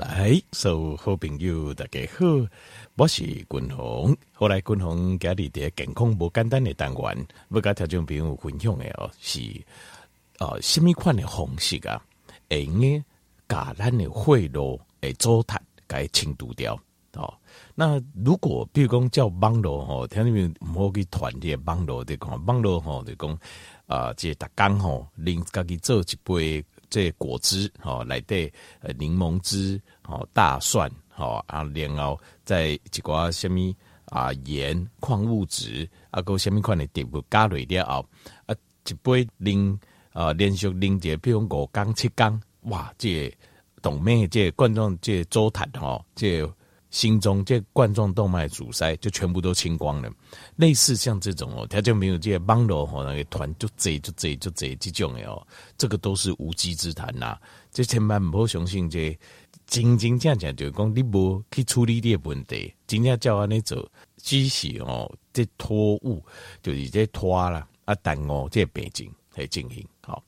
来，所有好朋友大家好，我是君鸿。后来君鸿家里的健康不简单的单元，要跟听众朋友分享的哦，是哦，什么款的方式啊？会用的把咱的血路诶糟蹋给清除掉哦。那如果比如讲叫网络吼，听众朋友唔好去团啲网络的讲，网络吼就讲啊，即系逐工吼，拎家己做一杯。这果汁哦，来对呃柠檬汁哦，大蒜哦啊，然后再一寡虾米啊盐、矿物质啊，搁什么款的植物加落了后啊，一杯啉啊连续啉者，比如五缸七缸，哇，这动脉这冠状这周瘫哈这。心中这冠状动脉阻塞就全部都清光了，类似像这种哦，他就没有这些帮罗吼那个团就这就这就这这种的哦，这个都是无稽之谈呐。这千万不好相信这真真正正就是讲你无去处理这个问题，真正叫安尼做，只是哦这拖误就是这拖啦啊耽误这病情来进行好。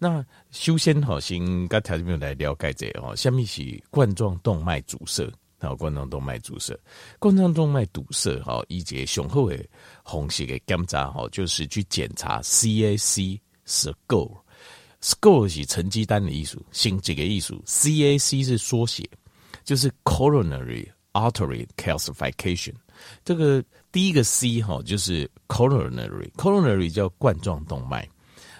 那首先好先跟条件来了解这哦，下面是冠状动脉阻塞。好，冠状动脉阻塞，冠状动脉堵塞，哈，一节雄厚的红血的检查，哈，就是去检查 CAC score，score 是成绩单的意思，性这个艺术，CAC 是缩写，就是 coronary artery calcification。这个第一个 C 哈，就是 coronary，coronary 叫冠状动脉，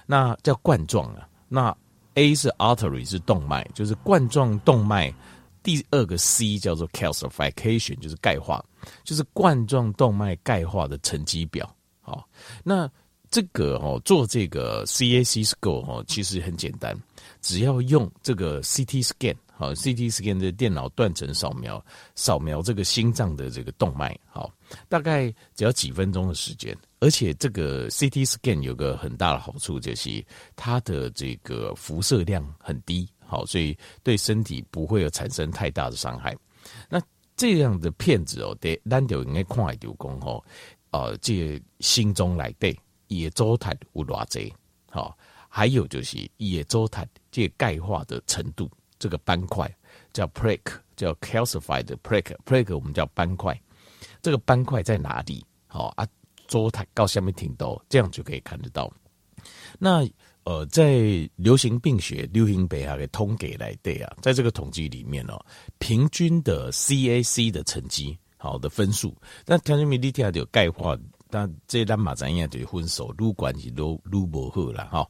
那叫冠状啊，那 A 是 artery 是动脉，就是冠状动脉。第二个 C 叫做 calcification，就是钙化，就是冠状动脉钙化的成绩表。好，那这个哦，做这个 CAC score 哦，其实很简单，只要用这个 CT scan，好，CT scan 的电脑断层扫描，扫描这个心脏的这个动脉，好，大概只要几分钟的时间，而且这个 CT scan 有个很大的好处，就是它的这个辐射量很低。好，所以对身体不会有产生太大的伤害。那这样的片子哦，得咱就应该看一丢工吼，呃，这心中来对也周台有偌济，好，还有就是也周台这钙化的程度，这个斑块叫 plaque，叫 calcified plaque，plaque 我们叫斑块，这个斑块在哪里？好啊，周台到下面听到，这样就可以看得到。那呃，在流行病学、流行病学的统计来对啊，在这个统计里面哦，平均的 CAC 的成绩好的分数，但条件米利亚有钙化，但这单马咱也得分手，撸关系都撸不好了哈。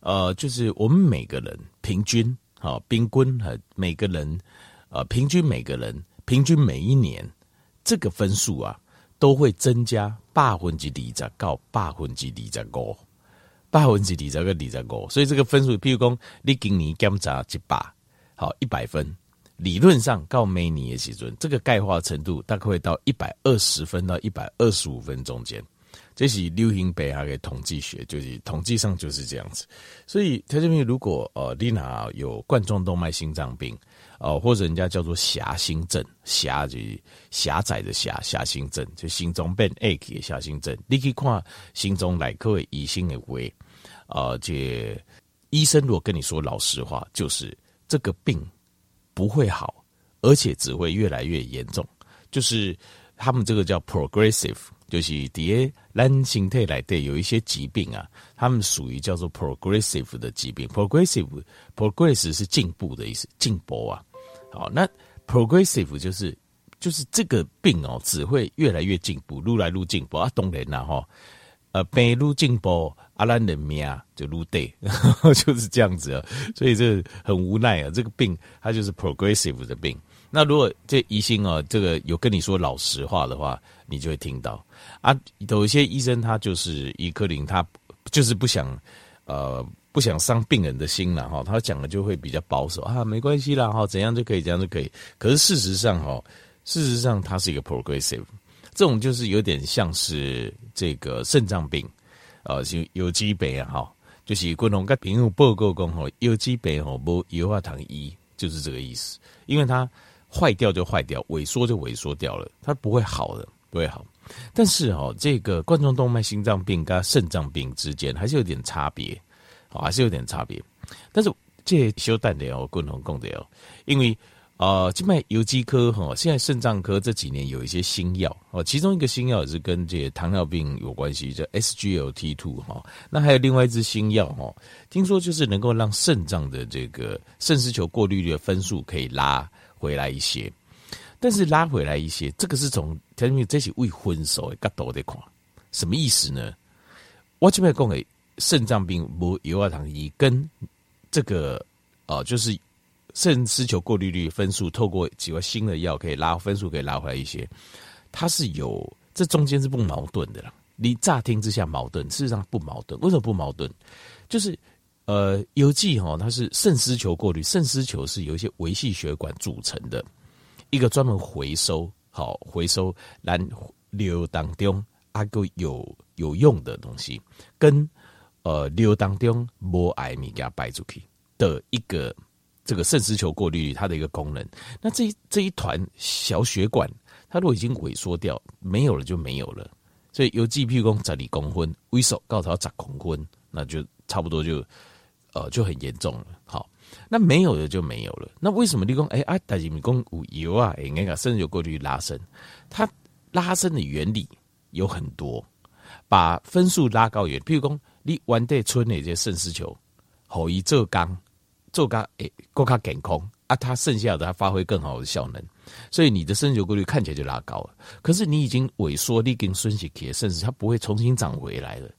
呃，就是我们每个人平均好，平均和每个人呃，平均每个人平均每一年这个分数啊，都会增加百分之二十到百分之二十五。百分之二十个二十五，所以这个分数，譬如讲你今年检查一百，好一百分，理论上到每年的时阵，这个钙化程度大概会到一百二十分到一百二十五分中间，这是流行病学的统计学，就是统计上就是这样子。所以，条件病如果呃，你那有冠状动脉心脏病。哦，或者人家叫做狭心症，狭就是狭窄的狭，狭心症就心脏变矮的狭心症。你可以看心脏内科的医生的话，呃，这医生如果跟你说老实话，就是这个病不会好，而且只会越来越严重。就是他们这个叫 progressive，就是底下男性体内的有一些疾病啊，他们属于叫做 progressive 的疾病。progressive progress 是进步的意思，进步啊。好，那 progressive 就是就是这个病哦，只会越来越进步，愈来愈进步啊，当然啦哈，呃，病愈进步，啊，咱的命就愈对，就是这样子啊，所以这很无奈啊，这个病它就是 progressive 的病。那如果这医生啊，这个有跟你说老实话的话，你就会听到啊，有一些医生他就是医科林，他就是不想呃。不想伤病人的心了哈，他讲的就会比较保守啊，没关系啦哈，怎样就可以，怎样就可以。可是事实上哈，事实上它是一个 progressive，这种就是有点像是这个肾脏病啊，有有机肥啊哈，就是共同跟朋友报告讲吼，有机肥吼无油化糖一，就是这个意思，因为它坏掉就坏掉，萎缩就萎缩掉了，它不会好的，不会好。但是哈，这个冠状动脉心脏病跟肾脏病之间还是有点差别。还是有点差别，但是这修蛋的哦，共同共的哦，因为呃，静脉游击科哈，现在肾脏科这几年有一些新药哦，其中一个新药也是跟这个糖尿病有关系，叫 SGLT two 哈。那还有另外一支新药哈，听说就是能够让肾脏的这个肾丝球过滤率的分数可以拉回来一些，但是拉回来一些，这个是从前面这些未婚手的角度来看，什么意思呢？我这边讲的肾脏病无有二糖一跟这个呃就是。肾丝球过滤率分数透过几个新的药可以拉分数，可以拉回来一些。它是有这中间是不矛盾的啦。你乍听之下矛盾，事实上不矛盾。为什么不矛盾？就是呃，邮寄哈，它是肾丝球过滤，肾丝球是由一些维系血管组成的，一个专门回收好回收蓝流当中阿个有有用的东西，跟呃流当中无爱米给它摆出去的一个。这个肾丝球过滤它的一个功能，那这一这一团小血管，它如果已经萎缩掉，没有了就没有了。所以有 G P 公在里公分，微手告诉他长公分，那就差不多就呃就很严重了。好，那没有的就没有了。那为什么你说哎啊，但是你说有油啊，哎，那个肾丝球过滤拉伸，它拉伸的原理有很多，把分数拉高一点。譬如说你完代村那些肾丝球，好一这刚。做它诶，够它减空啊，它剩下的它发挥更好的效能，所以你的肾球过滤看起来就拉高了。可是你已经萎缩，你跟孙血铁甚至它不会重新长回来了，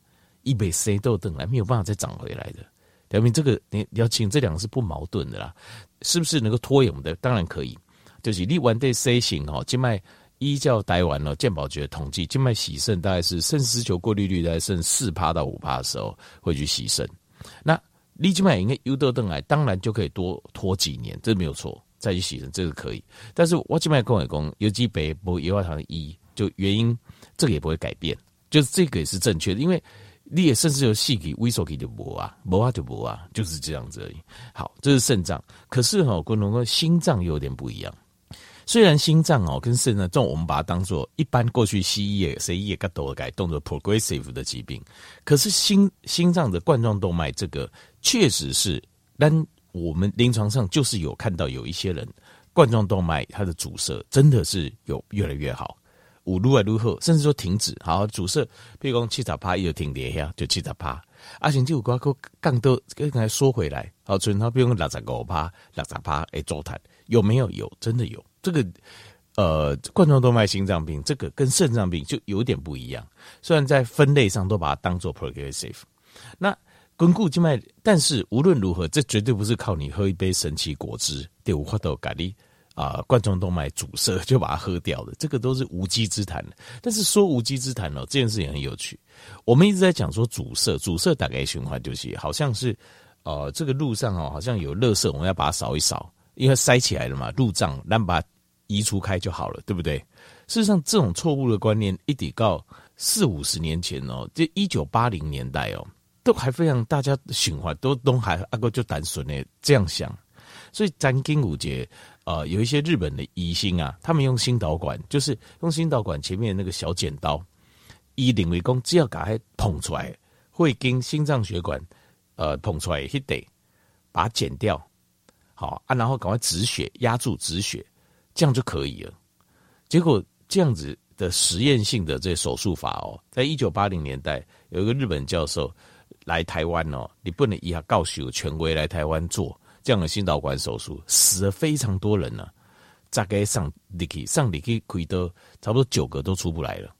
一杯 C 豆等来没有办法再长回来的。表明这个你要请这两个是不矛盾的啦，是不是能够拖延的？当然可以，就是你完对 C 型哦，静脉依照待完了健保局的统计，静脉洗肾大概是肾丝球过滤率在剩四趴到五趴的时候会去洗肾，那。立即买应该优得邓来，当然就可以多拖几年，这没有错，再去洗肾这个可以。但是我静脉供给工有机北不二糖一，就原因这个也不会改变，就是这个也是正确的，因为你也甚至有细体微缩体的膜啊，膜啊就膜啊，就是这样子而已。好，这是肾脏，可是哈、喔，跟龙哥心脏有点不一样。虽然心脏哦跟肾脏这种我们把它当做一般过去西医也西医也更多改动作 progressive 的疾病，可是心心脏的冠状动脉这个确实是，但我们临床上就是有看到有一些人冠状动脉它的阻塞真的是有越来越好，五路啊路后甚至说停止好阻塞，譬如讲七十趴又停跌下就七十趴，而且就瓜个更多刚才说回来，好，存他比如六十五趴六十趴诶座谈有没有有真的有。这个呃，冠状动脉心脏病，这个跟肾脏病就有点不一样。虽然在分类上都把它当做 progressive，那巩固静脉，但是无论如何，这绝对不是靠你喝一杯神奇果汁，第五花豆咖喱啊，冠状动脉阻塞就把它喝掉的，这个都是无稽之谈。但是说无稽之谈哦，这件事也很有趣。我们一直在讲说阻塞，阻塞大概循环就是，好像是呃，这个路上哦，好像有垃圾，我们要把它扫一扫。因为塞起来了嘛，路障，那把移除开就好了，对不对？事实上，这种错误的观念一直到四五十年前哦，就一九八零年代哦，都还非常大家循环都都还阿哥就单纯的这样想。所以咱金五节呃，有一些日本的医生啊，他们用心导管，就是用心导管前面那个小剪刀，以领为工，只要把它捧出来，会跟心脏血管呃捧出来，一得把它剪掉。好啊，然后赶快止血，压住止血，这样就可以了。结果这样子的实验性的这手术法哦，在一九八零年代，有一个日本教授来台湾哦，你不能以他告诉有权威来台湾做这样的心导管手术，死了非常多人呢、啊。大概上你可以上你可以亏得差不多九个都出不来了，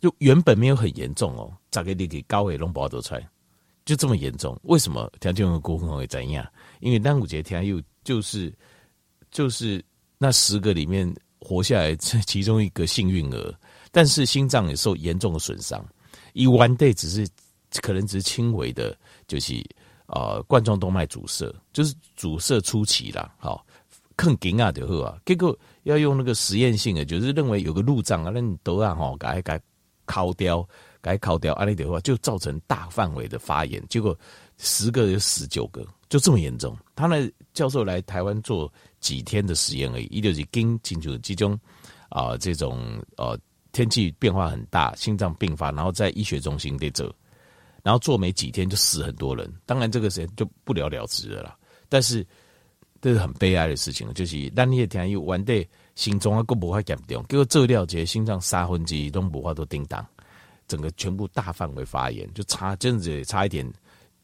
就原本没有很严重哦，大概你可以高位龙宝都出来，就这么严重。为什么？听这种故事会怎样？因为端午节天又。就是就是那十个里面活下来这其中一个幸运儿，但是心脏也受严重的损伤。一 one day 只是可能只是轻微的，就是呃冠状动脉阻塞，就是阻塞初期啦。好，更紧啊的啊，结果要用那个实验性的，就是认为有个路障啊，那你都啊吼，改改敲掉，改敲掉，阿里的话就造成大范围的发炎，结果十个有死九个。就这么严重，他呢教授来台湾做几天的实验而已，一就是跟进去集中啊这种呃天气变化很大，心脏病发，然后在医学中心得做，然后做没几天就死很多人，当然这个时间就不了了之了啦。但是这是很悲哀的事情，就是咱那天又玩的心中啊，都无法减重，结果做了这心脏三分之一都无法都叮当，整个全部大范围发炎，就差真的差一点，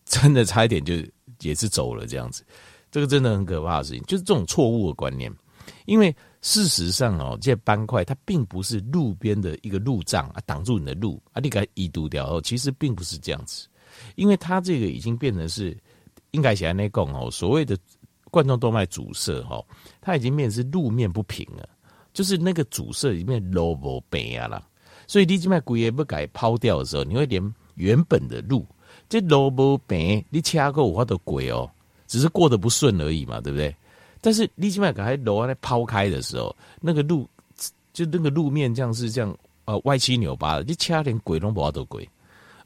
真的差一点就也是走了这样子，这个真的很可怕的事情，就是这种错误的观念，因为事实上哦，这些斑块它并不是路边的一个路障啊，挡住你的路啊，你给它移除掉哦，其实并不是这样子，因为它这个已经变成是应该写在那讲哦，所谓的。冠状动脉阻塞，哈，它已经变成是路面不平了，就是那个阻塞里面路不平啊了，所以你这边鬼也不改抛掉的时候，你会连原本的路这路不平，你掐过五花的鬼哦，只是过得不顺而已嘛，对不对？但是你这边改路在抛开的时候，那个路就那个路面这样是这样呃歪七扭八的，你掐连鬼都不要的鬼。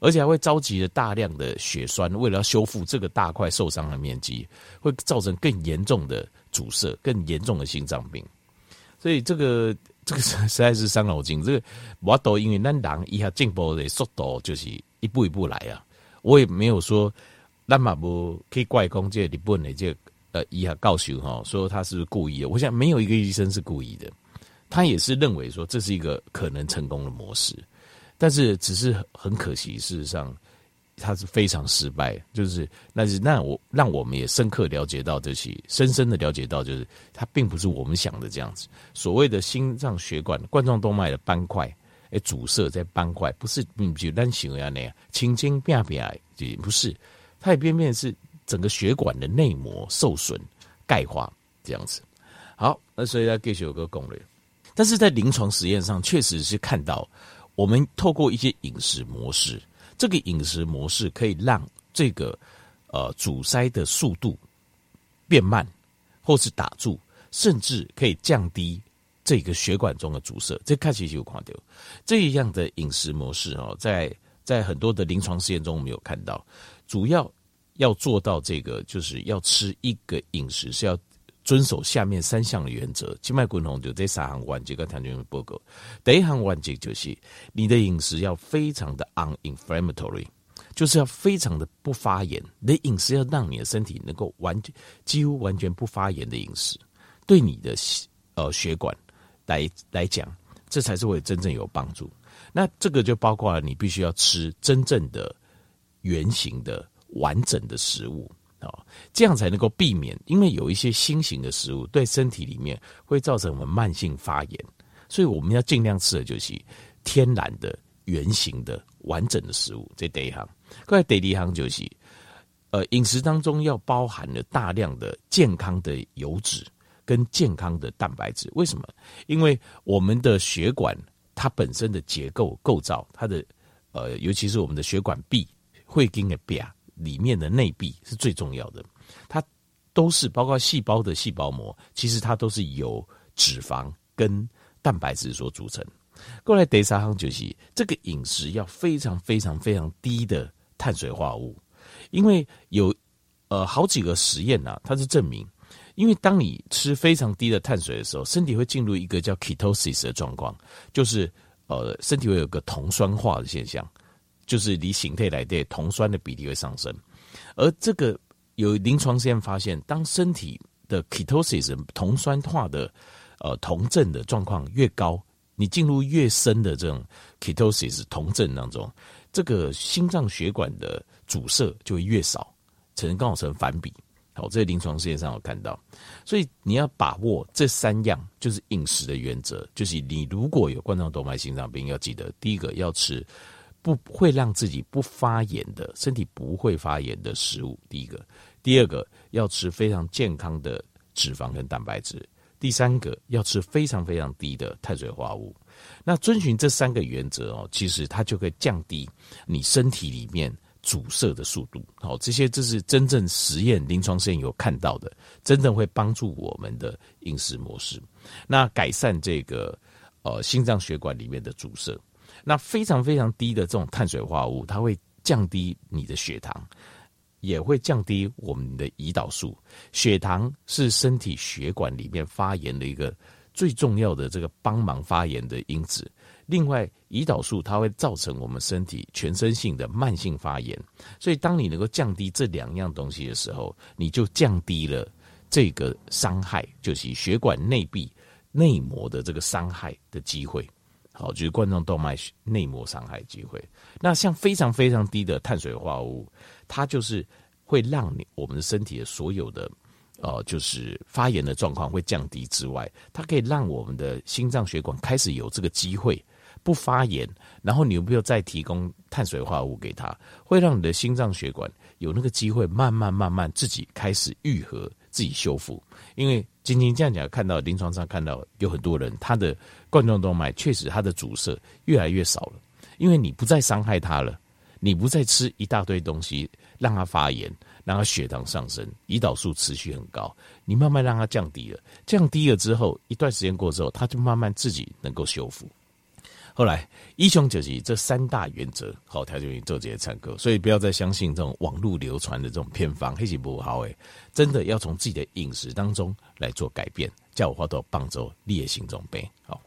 而且还会召集了大量的血栓，为了要修复这个大块受伤的面积，会造成更严重的阻塞、更严重的心脏病。所以这个 这个实在是伤脑筋。这个我都因为咱人一下进步的速度就是一步一步来啊。我也没有说那么不可以怪公这日本的这呃医下告诉哈，说他是故意的。我想没有一个医生是故意的，他也是认为说这是一个可能成功的模式。但是只是很可惜，事实上，他是非常失败。就是，那是那我让我们也深刻了解到这些，深深的了解到，就是它并不是我们想的这样子。所谓的心脏血管冠状动脉的斑块，诶，阻塞在斑块，不是嗯，就单行为那样轻轻变变，也不是，它也偏偏是整个血管的内膜受损、钙化这样子。好，那所以它继续有个攻略，但是在临床实验上，确实是看到。我们透过一些饮食模式，这个饮食模式可以让这个呃阻塞的速度变慢，或是打住，甚至可以降低这个血管中的阻塞。这看起来就有看到这样的饮食模式哦，在在很多的临床试验中，我们有看到，主要要做到这个，就是要吃一个饮食是要。遵守下面三项的原则，静脉滚红就这三项原则跟唐军报告。第一项原则就是你的饮食要非常的 uninflammatory，就是要非常的不发炎。你的饮食要让你的身体能够完几乎完全不发炎的饮食，对你的呃血管来来讲，这才是会真正有帮助。那这个就包括了你必须要吃真正的圆形的完整的食物。哦，这样才能够避免，因为有一些新型的食物对身体里面会造成我们慢性发炎，所以我们要尽量吃的就是天然的、圆形的、完整的食物。这第一行，各位第二行就是，呃，饮食当中要包含了大量的健康的油脂跟健康的蛋白质。为什么？因为我们的血管它本身的结构构造，它的呃，尤其是我们的血管壁会跟个壁。里面的内壁是最重要的，它都是包括细胞的细胞膜，其实它都是由脂肪跟蛋白质所组成。过来第三项就是这个饮食要非常非常非常低的碳水化合物，因为有呃好几个实验啊，它是证明，因为当你吃非常低的碳水的时候，身体会进入一个叫 ketosis 的状况，就是呃身体会有个酮酸化的现象。就是离形态来的酮酸的比例会上升，而这个有临床实验发现，当身体的 ketosis 酮酸化的呃酮症的状况越高，你进入越深的这种 ketosis 酮症当中，这个心脏血管的阻塞就会越少，成刚好成反比。好，这临床实验上有看到，所以你要把握这三样，就是饮食的原则，就是你如果有冠状动脉心脏病，要记得第一个要吃。不会让自己不发炎的身体不会发炎的食物，第一个；第二个要吃非常健康的脂肪跟蛋白质；第三个要吃非常非常低的碳水化合物。那遵循这三个原则哦，其实它就可以降低你身体里面阻塞的速度。好，这些这是真正实验临床实验有看到的，真正会帮助我们的饮食模式，那改善这个呃心脏血管里面的阻塞。那非常非常低的这种碳水化合物，它会降低你的血糖，也会降低我们的胰岛素。血糖是身体血管里面发炎的一个最重要的这个帮忙发炎的因子。另外，胰岛素它会造成我们身体全身性的慢性发炎。所以，当你能够降低这两样东西的时候，你就降低了这个伤害，就是血管内壁内膜的这个伤害的机会。好，就是冠状动脉内膜伤害机会。那像非常非常低的碳水化合物，它就是会让你我们的身体的所有的呃，就是发炎的状况会降低之外，它可以让我们的心脏血管开始有这个机会不发炎。然后你又不要再提供碳水化合物给它，会让你的心脏血管有那个机会慢慢慢慢自己开始愈合、自己修复。因为今天这样讲，看到临床上看到有很多人他的。冠状动脉确实，它的阻塞越来越少了，因为你不再伤害它了，你不再吃一大堆东西让它发炎，让它血糖上升，胰岛素持续很高，你慢慢让它降低了，降低了之后，一段时间过之后，它就慢慢自己能够修复。后来，英雄就是这三大原则，好，条件做这些参考，所以不要再相信这种网络流传的这种偏方，黑起不好诶，真的要从自己的饮食当中来做改变，叫我花多帮助你的心脏病，好。